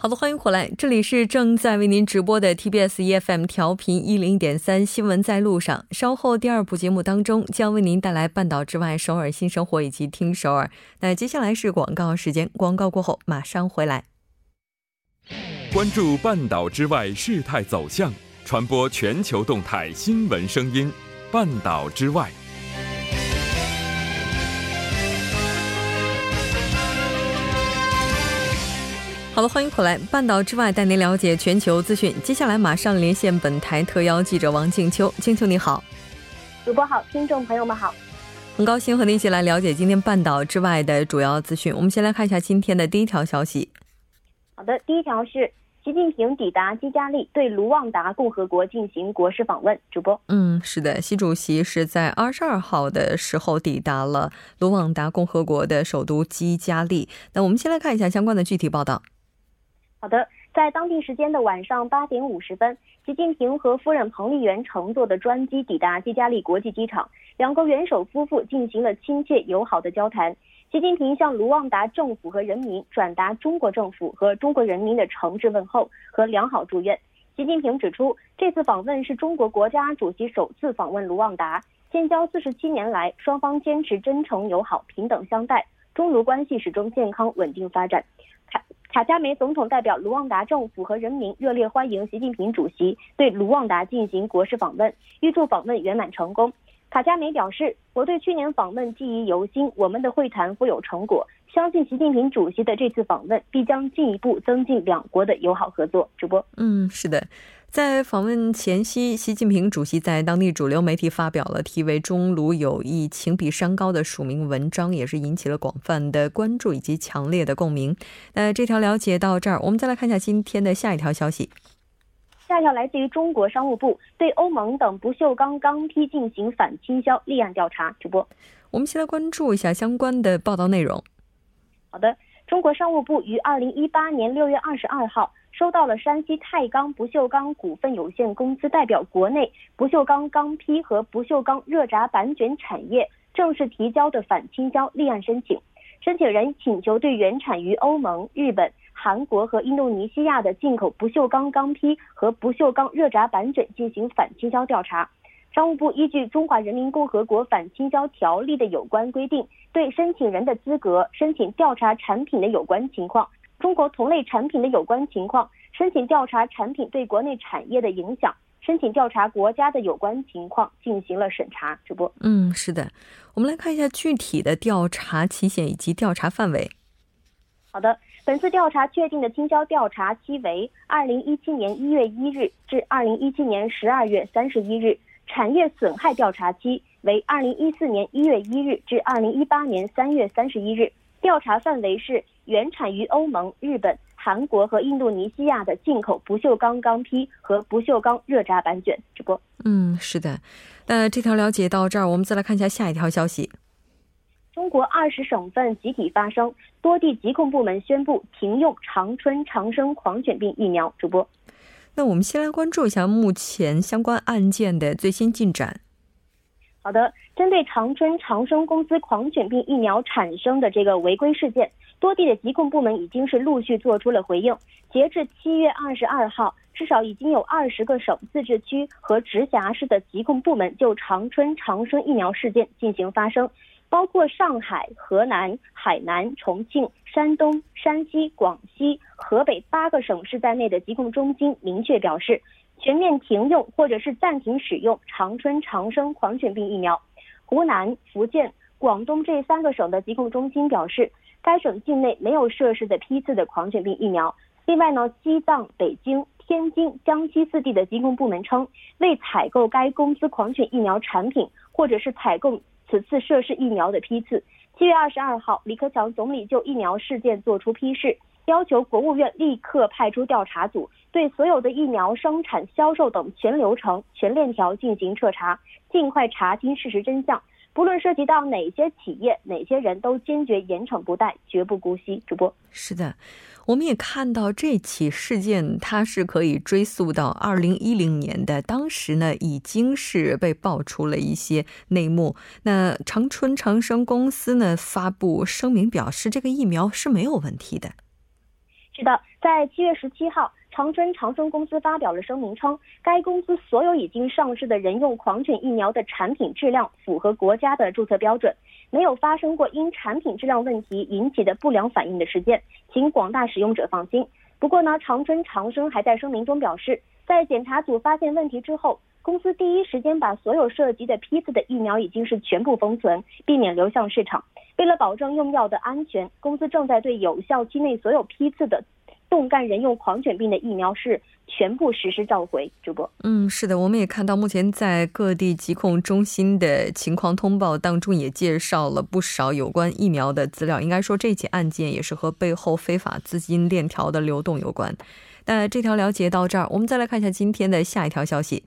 好的，欢迎回来，这里是正在为您直播的 TBS EFM 调频一零点三新闻在路上。稍后第二部节目当中将为您带来半岛之外首尔新生活以及听首尔。那接下来是广告时间，广告过后马上回来。关注半岛之外事态走向，传播全球动态新闻声音，半岛之外。好了，欢迎回来，半岛之外带您了解全球资讯。接下来马上连线本台特邀记者王静秋，静秋你好，主播好，听众朋友们好，很高兴和您一起来了解今天半岛之外的主要资讯。我们先来看一下今天的第一条消息。好的，第一条是习近平抵达基加利，对卢旺达共和国进行国事访问。主播，嗯，是的，习主席是在二十二号的时候抵达了卢旺达共和国的首都基加利。那我们先来看一下相关的具体报道。好的，在当地时间的晚上八点五十分，习近平和夫人彭丽媛乘坐的专机抵达基加利国际机场，两个元首夫妇进行了亲切友好的交谈。习近平向卢旺达政府和人民转达中国政府和中国人民的诚挚问候和良好祝愿。习近平指出，这次访问是中国国家主席首次访问卢旺达，建交四十七年来，双方坚持真诚友好、平等相待，中卢关系始终健康稳定发展。卡加梅总统代表卢旺达政府和人民热烈欢迎习近平主席对卢旺达进行国事访问，预祝访问圆满成功。卡加梅表示：“我对去年访问记忆犹新，我们的会谈富有成果，相信习近平主席的这次访问必将进一步增进两国的友好合作。”主播，嗯，是的。在访问前夕，习近平主席在当地主流媒体发表了题为“中卢友谊情比山高”的署名文章，也是引起了广泛的关注以及强烈的共鸣。那这条了解到这儿，我们再来看一下今天的下一条消息。下一条来自于中国商务部对欧盟等不锈钢钢坯进行反倾销立案调查。主播，我们先来关注一下相关的报道内容。好的，中国商务部于二零一八年六月二十二号。收到了山西太钢不锈钢股份有限公司代表国内不锈钢钢坯和不锈钢热轧板卷产业正式提交的反倾销立案申请。申请人请求对原产于欧盟、日本、韩国和印度尼西亚的进口不锈钢钢坯和不锈钢热轧板卷进行反倾销调查。商务部依据《中华人民共和国反倾销条例》的有关规定，对申请人的资格、申请调查产品的有关情况。中国同类产品的有关情况，申请调查产品对国内产业的影响，申请调查国家的有关情况进行了审查。直播，嗯，是的，我们来看一下具体的调查期限以及调查范围。好的，本次调查确定的倾销调查期为二零一七年一月一日至二零一七年十二月三十一日，产业损害调查期为二零一四年一月一日至二零一八年三月三十一日，调查范围是。原产于欧盟、日本、韩国和印度尼西亚的进口不锈钢钢坯和不锈钢热轧板卷。直播，嗯，是的。那这条了解到这儿，我们再来看一下下一条消息。中国二十省份集体发生，多地疾控部门宣布停用长春长生狂犬病疫苗。主播，那我们先来关注一下目前相关案件的最新进展。好的，针对长春长生公司狂犬病疫苗产生的这个违规事件。多地的疾控部门已经是陆续做出了回应。截至七月二十二号，至少已经有二十个省、自治区和直辖市的疾控部门就长春长生疫苗事件进行发声，包括上海、河南、海南、重庆、山东、山西、广西、河北八个省市在内的疾控中心明确表示，全面停用或者是暂停使用长春长生狂犬病疫苗。湖南、福建、广东这三个省的疾控中心表示。该省境内没有涉事的批次的狂犬病疫苗。另外呢，西藏、北京、天津、江西四地的疾控部门称，未采购该公司狂犬疫苗产品，或者是采购此次涉事疫苗的批次。七月二十二号，李克强总理就疫苗事件作出批示，要求国务院立刻派出调查组，对所有的疫苗生产、销售等全流程、全链条进行彻查，尽快查清事实真相。不论涉及到哪些企业、哪些人都坚决严惩不贷，绝不姑息。主播是的，我们也看到这起事件，它是可以追溯到二零一零年的，当时呢已经是被爆出了一些内幕。那长春长生公司呢发布声明表示，这个疫苗是没有问题的。是的，在七月十七号。长春长生公司发表了声明称，该公司所有已经上市的人用狂犬疫苗的产品质量符合国家的注册标准，没有发生过因产品质量问题引起的不良反应的事件，请广大使用者放心。不过呢，长春长生还在声明中表示，在检查组发现问题之后，公司第一时间把所有涉及的批次的疫苗已经是全部封存，避免流向市场。为了保证用药的安全，公司正在对有效期内所有批次的。冻干人用狂犬病的疫苗是全部实施召回。主播，嗯，是的，我们也看到目前在各地疾控中心的情况通报当中，也介绍了不少有关疫苗的资料。应该说，这起案件也是和背后非法资金链条的流动有关。那这条了解到这儿，我们再来看一下今天的下一条消息。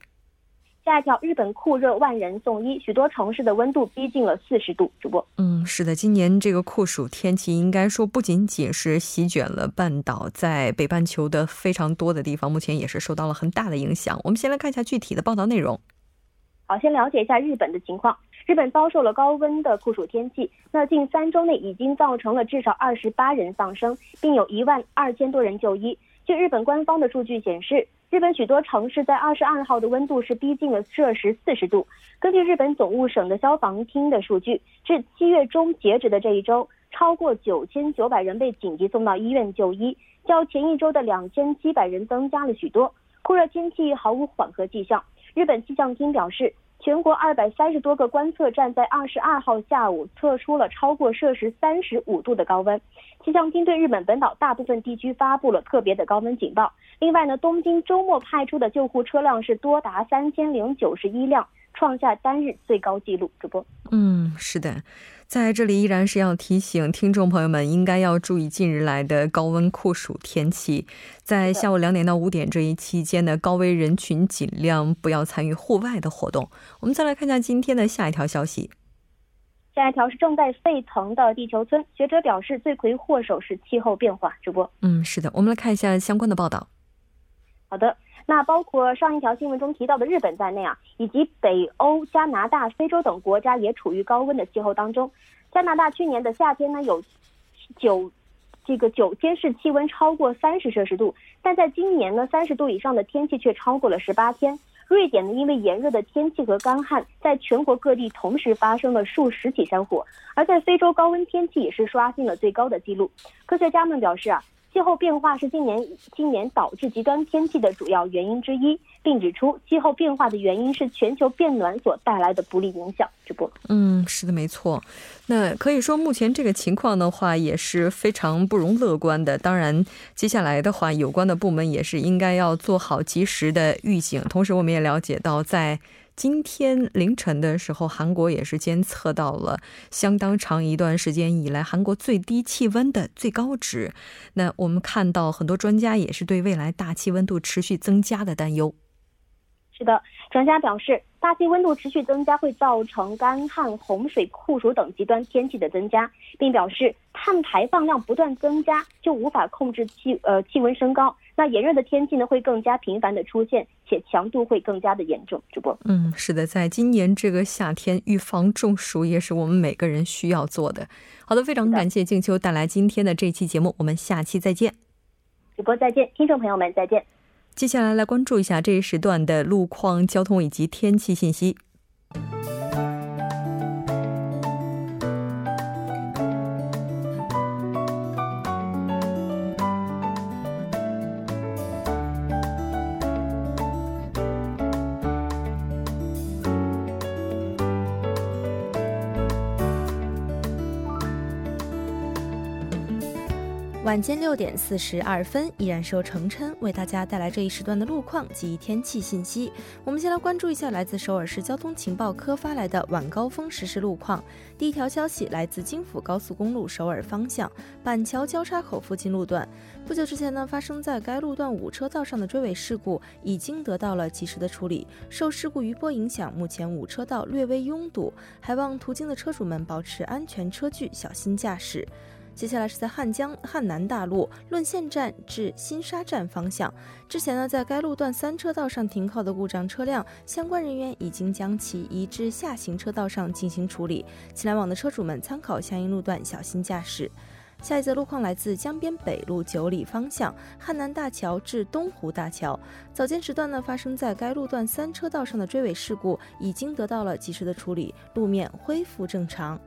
下一条，日本酷热，万人送医，许多城市的温度逼近了四十度。主播，嗯，是的，今年这个酷暑天气，应该说不仅仅是席卷了半岛，在北半球的非常多的地方，目前也是受到了很大的影响。我们先来看一下具体的报道内容。好，先了解一下日本的情况。日本遭受了高温的酷暑天气，那近三周内已经造成了至少二十八人丧生，并有一万二千多人就医。据日本官方的数据显示。日本许多城市在二十二号的温度是逼近了摄氏四十度。根据日本总务省的消防厅的数据，至七月中截止的这一周，超过九千九百人被紧急送到医院就医，较前一周的两千七百人增加了许多。酷热天气毫无缓和迹象。日本气象厅表示。全国二百三十多个观测站在二十二号下午测出了超过摄氏三十五度的高温。气象厅对日本本岛大部分地区发布了特别的高温警报。另外呢，东京周末派出的救护车辆是多达三千零九十一辆，创下单日最高纪录。主播，嗯，是的。在这里依然是要提醒听众朋友们，应该要注意近日来的高温酷暑天气。在下午两点到五点这一期间呢，高危人群尽量不要参与户外的活动。我们再来看一下今天的下一条消息。下一条是正在沸腾的地球村，学者表示罪魁祸首是气候变化。主播，嗯，是的，我们来看一下相关的报道。好的。那包括上一条新闻中提到的日本在内啊，以及北欧、加拿大、非洲等国家也处于高温的气候当中。加拿大去年的夏天呢，有九这个九天是气温超过三十摄氏度，但在今年呢，三十度以上的天气却超过了十八天。瑞典呢，因为炎热的天气和干旱，在全国各地同时发生了数十起山火。而在非洲，高温天气也是刷新了最高的记录。科学家们表示啊。气候变化是今年今年导致极端天气的主要原因之一，并指出气候变化的原因是全球变暖所带来的不利影响。直播，嗯，是的，没错。那可以说，目前这个情况的话，也是非常不容乐观的。当然，接下来的话，有关的部门也是应该要做好及时的预警。同时，我们也了解到，在今天凌晨的时候，韩国也是监测到了相当长一段时间以来韩国最低气温的最高值。那我们看到很多专家也是对未来大气温度持续增加的担忧。是的，专家表示，大气温度持续增加会造成干旱、洪水、酷暑等极端天气的增加，并表示碳排放量不断增加就无法控制气呃气温升高。那炎热的天气呢会更加频繁的出现，且强度会更加的严重。主播，嗯，是的，在今年这个夏天，预防中暑也是我们每个人需要做的。好的，非常感谢静秋带来今天的这期节目，我们下期再见。主播再见，听众朋友们再见。接下来来关注一下这一时段的路况、交通以及天气信息。晚间六点四十二分，依然是由程琛为大家带来这一时段的路况及天气信息。我们先来关注一下来自首尔市交通情报科发来的晚高峰实时路况。第一条消息来自京釜高速公路首尔方向板桥交叉口附近路段，不久之前呢，发生在该路段五车道上的追尾事故已经得到了及时的处理。受事故余波影响，目前五车道略微拥堵，还望途经的车主们保持安全车距，小心驾驶。接下来是在汉江汉南大路论线站至新沙站方向，之前呢，在该路段三车道上停靠的故障车辆，相关人员已经将其移至下行车道上进行处理，请来往的车主们参考相应路段，小心驾驶。下一则路况来自江边北路九里方向汉南大桥至东湖大桥，早间时段呢，发生在该路段三车道上的追尾事故已经得到了及时的处理，路面恢复正常。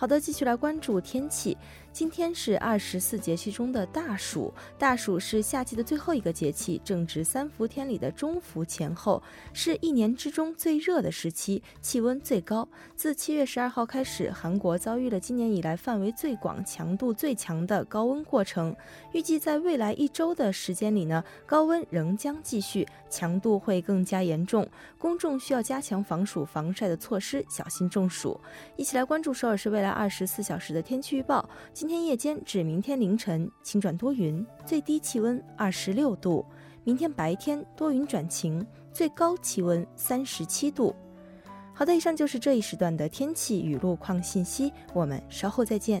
好的，继续来关注天气。今天是二十四节气中的大暑，大暑是夏季的最后一个节气，正值三伏天里的中伏前后，是一年之中最热的时期，气温最高。自七月十二号开始，韩国遭遇了今年以来范围最广、强度最强的高温过程。预计在未来一周的时间里呢，高温仍将继续，强度会更加严重，公众需要加强防暑防晒的措施，小心中暑。一起来关注首尔市未来二十四小时的天气预报。今天夜间至明天凌晨晴转多云，最低气温二十六度；明天白天多云转晴，最高气温三十七度。好的，以上就是这一时段的天气与路况信息，我们稍后再见。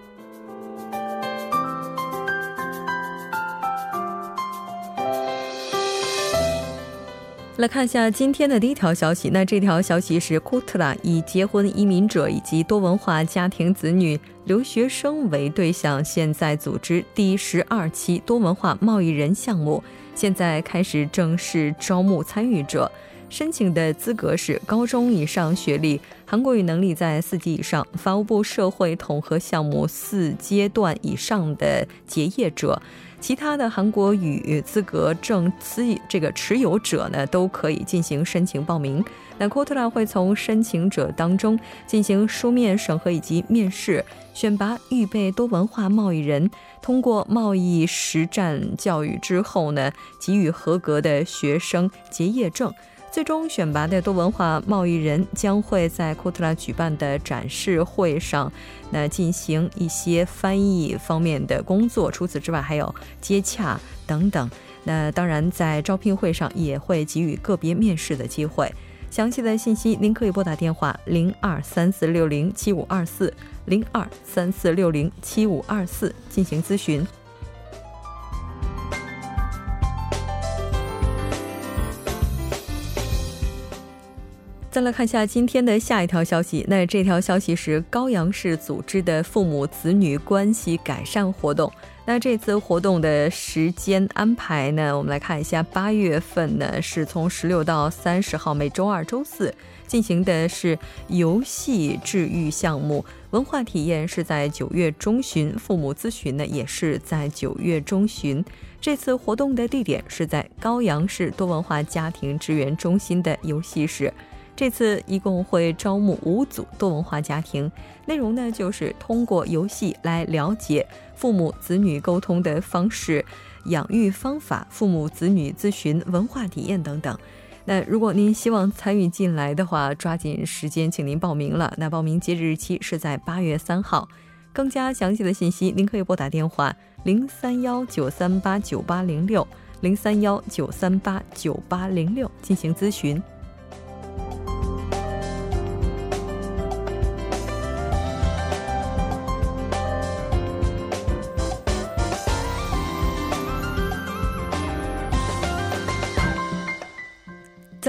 来看一下今天的第一条消息。那这条消息是库特拉以结婚移民者以及多文化家庭子女留学生为对象，现在组织第十二期多文化贸易人项目，现在开始正式招募参与者。申请的资格是高中以上学历，韩国语能力在四级以上，法务部社会统合项目四阶段以上的结业者。其他的韩国语资格证持这个持有者呢，都可以进行申请报名。那 q u o t a 会从申请者当中进行书面审核以及面试，选拔预备多文化贸易人，通过贸易实战教育之后呢，给予合格的学生结业证。最终选拔的多文化贸易人将会在库特拉举办的展示会上，那进行一些翻译方面的工作。除此之外，还有接洽等等。那当然，在招聘会上也会给予个别面试的机会。详细的信息，您可以拨打电话零二三四六零七五二四零二三四六零七五二四进行咨询。再来看一下今天的下一条消息。那这条消息是高阳市组织的父母子女关系改善活动。那这次活动的时间安排呢？我们来看一下，八月份呢是从十六到三十号，每周二、周四进行的是游戏治愈项目。文化体验是在九月中旬，父母咨询呢也是在九月中旬。这次活动的地点是在高阳市多文化家庭支援中心的游戏室。这次一共会招募五组多文化家庭，内容呢就是通过游戏来了解父母子女沟通的方式、养育方法、父母子女咨询、文化体验等等。那如果您希望参与进来的话，抓紧时间，请您报名了。那报名截止日期是在八月三号。更加详细的信息，您可以拨打电话零三幺九三八九八零六零三幺九三八九八零六进行咨询。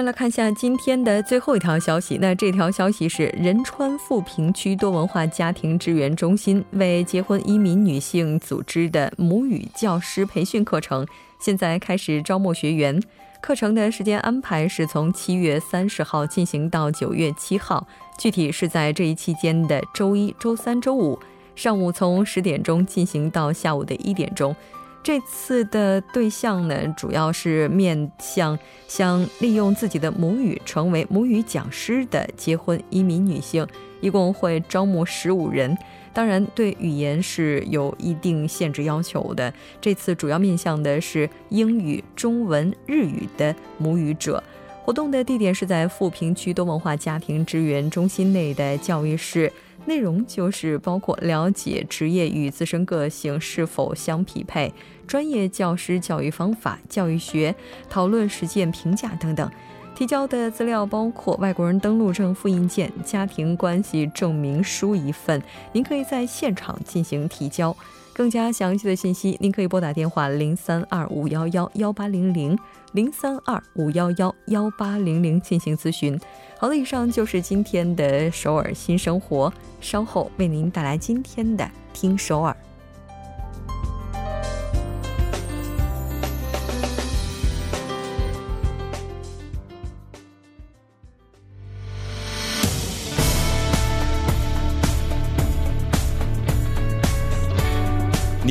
来看一下今天的最后一条消息。那这条消息是仁川富平区多文化家庭支援中心为结婚移民女性组织的母语教师培训课程，现在开始招募学员。课程的时间安排是从七月三十号进行到九月七号，具体是在这一期间的周一、周三、周五上午从十点钟进行到下午的一点钟。这次的对象呢，主要是面向想利用自己的母语成为母语讲师的结婚移民女性，一共会招募十五人。当然，对语言是有一定限制要求的。这次主要面向的是英语、中文、日语的母语者。活动的地点是在富平区多文化家庭支援中心内的教育室。内容就是包括了解职业与自身个性是否相匹配、专业教师教育方法、教育学讨论、实践评价等等。提交的资料包括外国人登录证复印件、家庭关系证明书一份。您可以在现场进行提交。更加详细的信息，您可以拨打电话零三二五幺幺幺八零零零三二五幺幺幺八零零进行咨询。好了，以上就是今天的首尔新生活，稍后为您带来今天的听首尔。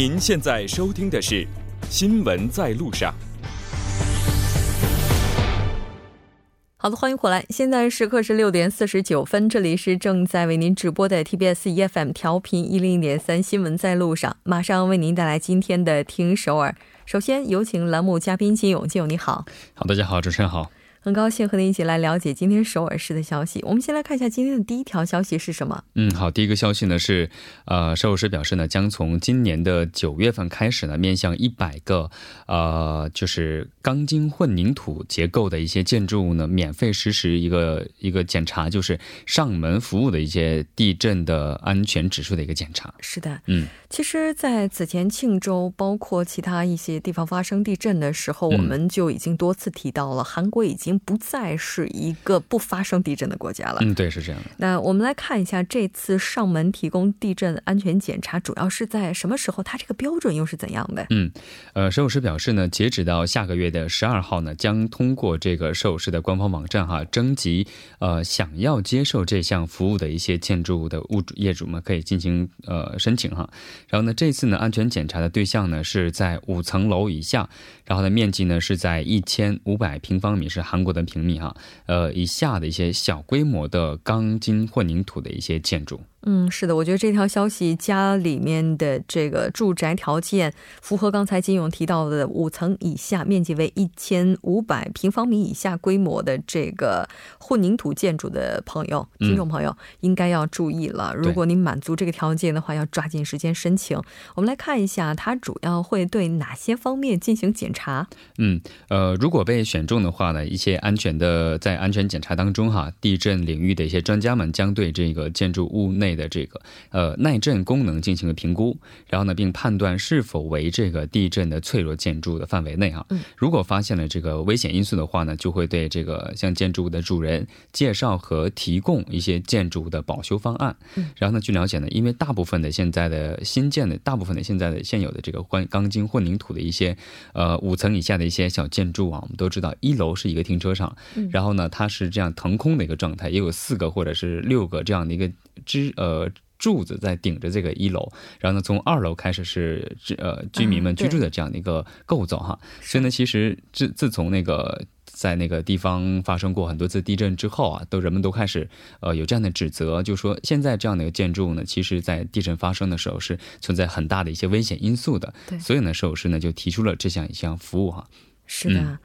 您现在收听的是《新闻在路上》。好的，欢迎回来。现在时刻是六点四十九分，这里是正在为您直播的 TBS EFM 调频一零点三《新闻在路上》，马上为您带来今天的听首尔。首先有请栏目嘉宾金勇，金勇你好。好，大家好，主持人好。很高兴和您一起来了解今天首尔市的消息。我们先来看一下今天的第一条消息是什么？嗯，好，第一个消息呢是，呃，首尔市表示呢，将从今年的九月份开始呢，面向一百个，呃，就是钢筋混凝土结构的一些建筑物呢，免费实施一个一个检查，就是上门服务的一些地震的安全指数的一个检查。是的，嗯，其实，在此前庆州，包括其他一些地方发生地震的时候，我们就已经多次提到了，韩国已经。不再是一个不发生地震的国家了。嗯，对，是这样的。那我们来看一下这次上门提供地震安全检查，主要是在什么时候？它这个标准又是怎样的？嗯，呃，首尔市表示呢，截止到下个月的十二号呢，将通过这个首尔市的官方网站哈，征集呃想要接受这项服务的一些建筑物的物主业主们可以进行呃申请哈。然后呢，这次呢安全检查的对象呢是在五层楼以下，然后呢面积呢是在一千五百平方米，是韩。韩国的平米哈，呃，以下的一些小规模的钢筋混凝土的一些建筑。嗯，是的，我觉得这条消息家里面的这个住宅条件符合刚才金勇提到的五层以下，面积为一千五百平方米以下规模的这个混凝土建筑的朋友，听众朋友应该要注意了。如果您满足这个条件的话，要抓紧时间申请。我们来看一下，它主要会对哪些方面进行检查？嗯，呃，如果被选中的话呢，一些安全的在安全检查当中哈，地震领域的一些专家们将对这个建筑物内。的这个呃耐震功能进行了评估，然后呢，并判断是否为这个地震的脆弱建筑的范围内啊。如果发现了这个危险因素的话呢，就会对这个向建筑物的主人介绍和提供一些建筑的保修方案。然后呢，据了解呢，因为大部分的现在的新建的大部分的现在的现有的这个钢钢筋混凝土的一些呃五层以下的一些小建筑啊，我们都知道一楼是一个停车场，然后呢，它是这样腾空的一个状态，也有四个或者是六个这样的一个支。呃，柱子在顶着这个一楼，然后呢，从二楼开始是呃居民们居住的这样的一个构造哈。所以呢，其实自自从那个在那个地方发生过很多次地震之后啊，都人们都开始呃有这样的指责，就说现在这样的一个建筑呢，其实在地震发生的时候是存在很大的一些危险因素的。对，所以呢，首师呢就提出了这项一项服务哈。是的。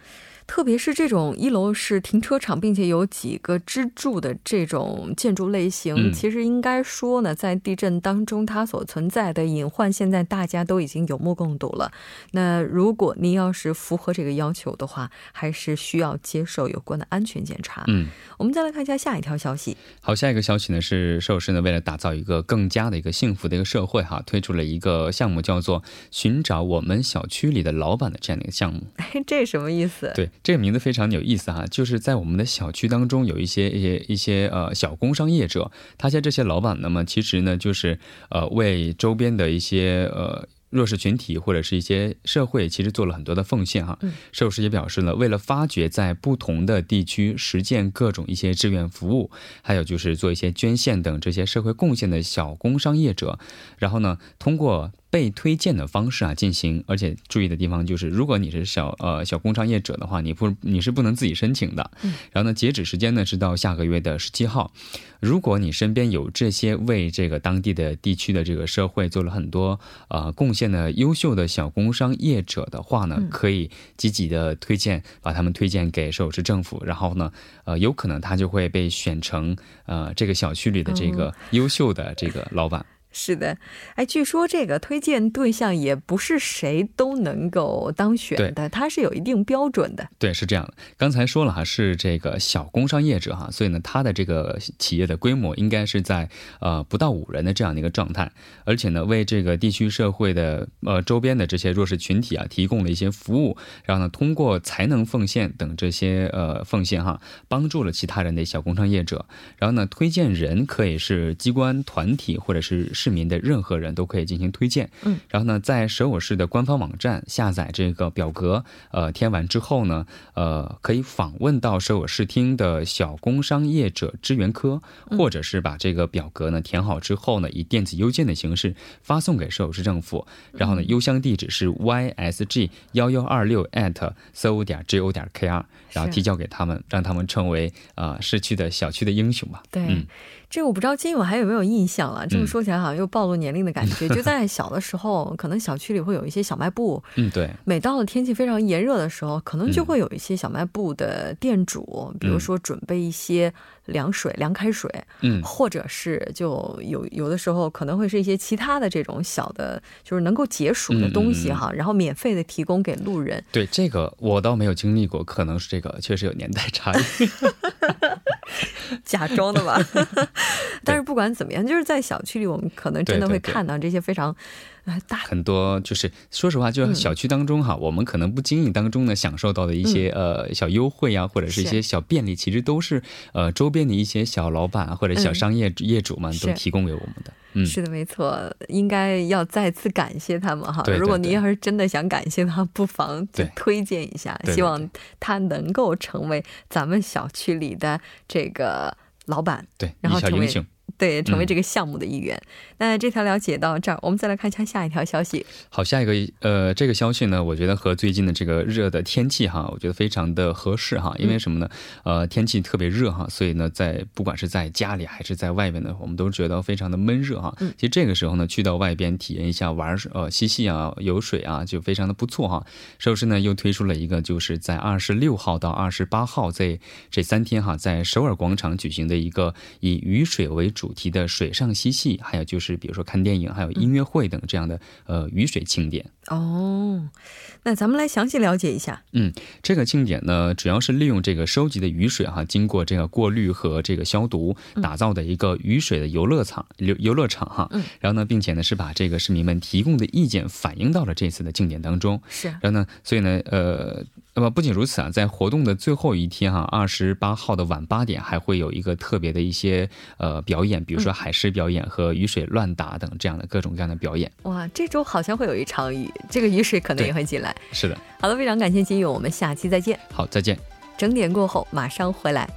特别是这种一楼是停车场，并且有几个支柱的这种建筑类型，其实应该说呢，在地震当中它所存在的隐患，现在大家都已经有目共睹了。那如果您要是符合这个要求的话，还是需要接受有关的安全检查。嗯，我们再来看一下下一条消息。好，下一个消息呢是寿司呢为了打造一个更加的一个幸福的一个社会哈，推出了一个项目，叫做寻找我们小区里的老板的这样的一个项目。这什么意思？对。这个名字非常有意思哈，就是在我们的小区当中有一些一些一些呃小工商业者，他家这些老板，那么其实呢就是呃为周边的一些呃。弱势群体或者是一些社会，其实做了很多的奉献哈。社会师也表示呢，为了发掘在不同的地区实践各种一些志愿服务，还有就是做一些捐献等这些社会贡献的小工商业者，然后呢，通过。被推荐的方式啊进行，而且注意的地方就是，如果你是小呃小工商业者的话，你不你是不能自己申请的。嗯。然后呢，截止时间呢是到下个月的十七号。如果你身边有这些为这个当地的地区的这个社会做了很多呃贡献的优秀的小工商业者的话呢，可以积极的推荐，把他们推荐给首尔市政府，然后呢，呃，有可能他就会被选成呃这个小区里的这个优秀的这个老板。是的，哎，据说这个推荐对象也不是谁都能够当选的，它是有一定标准的。对，是这样的。刚才说了哈，是这个小工商业者哈，所以呢，他的这个企业的规模应该是在呃不到五人的这样的一个状态，而且呢，为这个地区社会的呃周边的这些弱势群体啊提供了一些服务，然后呢，通过才能奉献等这些呃奉献哈，帮助了其他人的小工商业者。然后呢，推荐人可以是机关、团体或者是。市民的任何人都可以进行推荐，嗯，然后呢，在首尔市的官方网站下载这个表格，呃，填完之后呢，呃，可以访问到首尔市厅的小工商业者支援科，或者是把这个表格呢填好之后呢，以电子邮件的形式发送给首尔市政府，然后呢，邮箱地址是 ysg 幺幺二六 at so 点 go 点 kr，然后提交给他们，让他们成为啊市区的小区的英雄吧。对，嗯。这个我不知道金勇还有没有印象了。这么说起来好像又暴露年龄的感觉。就在小的时候，可能小区里会有一些小卖部。嗯，对。每到了天气非常炎热的时候，可能就会有一些小卖部的店主，比如说准备一些凉水、凉开水。嗯。或者是就有有的时候可能会是一些其他的这种小的，就是能够解暑的东西哈，然后免费的提供给路人。对这个我倒没有经历过，可能是这个确实有年代差异。假装的吧。但是不管怎么样，就是在小区里，我们可能真的会看到这些非常。大。很多就是说实话，就是小区当中哈，我们可能不经意当中呢享受到的一些呃小优惠啊，或者是一些小便利，其实都是呃周边的一些小老板或者小商业业主们都提供给我们的。嗯，是的，没错，应该要再次感谢他们哈。如果您要是真的想感谢他，不妨就推荐一下，希望他能够成为咱们小区里的这个老板，对，然后成为。对，成为这个项目的一员。那这条了解到这儿，我们再来看一下下一条消息。好，下一个呃，这个消息呢，我觉得和最近的这个热的天气哈，我觉得非常的合适哈。因为什么呢？呃，天气特别热哈，所以呢，在不管是在家里还是在外边呢，我们都觉得非常的闷热哈。其实这个时候呢，去到外边体验一下玩呃嬉戏啊、游水啊，就非常的不错哈。首尔呢又推出了一个，就是在二十六号到二十八号这这三天哈，在首尔广场举行的一个以雨水为主。主题的水上嬉戏，还有就是比如说看电影，还有音乐会等这样的呃雨水庆典哦。那咱们来详细了解一下。嗯，这个庆典呢，主要是利用这个收集的雨水哈，经过这个过滤和这个消毒，打造的一个雨水的游乐场游游乐场哈。嗯。然后呢，并且呢是把这个市民们提供的意见反映到了这次的庆典当中。是。然后呢，所以呢，呃。那么不仅如此啊，在活动的最后一天哈，二十八号的晚八点还会有一个特别的一些呃表演，比如说海狮表演和雨水乱打等这样的各种各样的表演。哇，这周好像会有一场雨，这个雨水可能也会进来。是的。好的，非常感谢金勇，我们下期再见。好，再见。整点过后马上回来。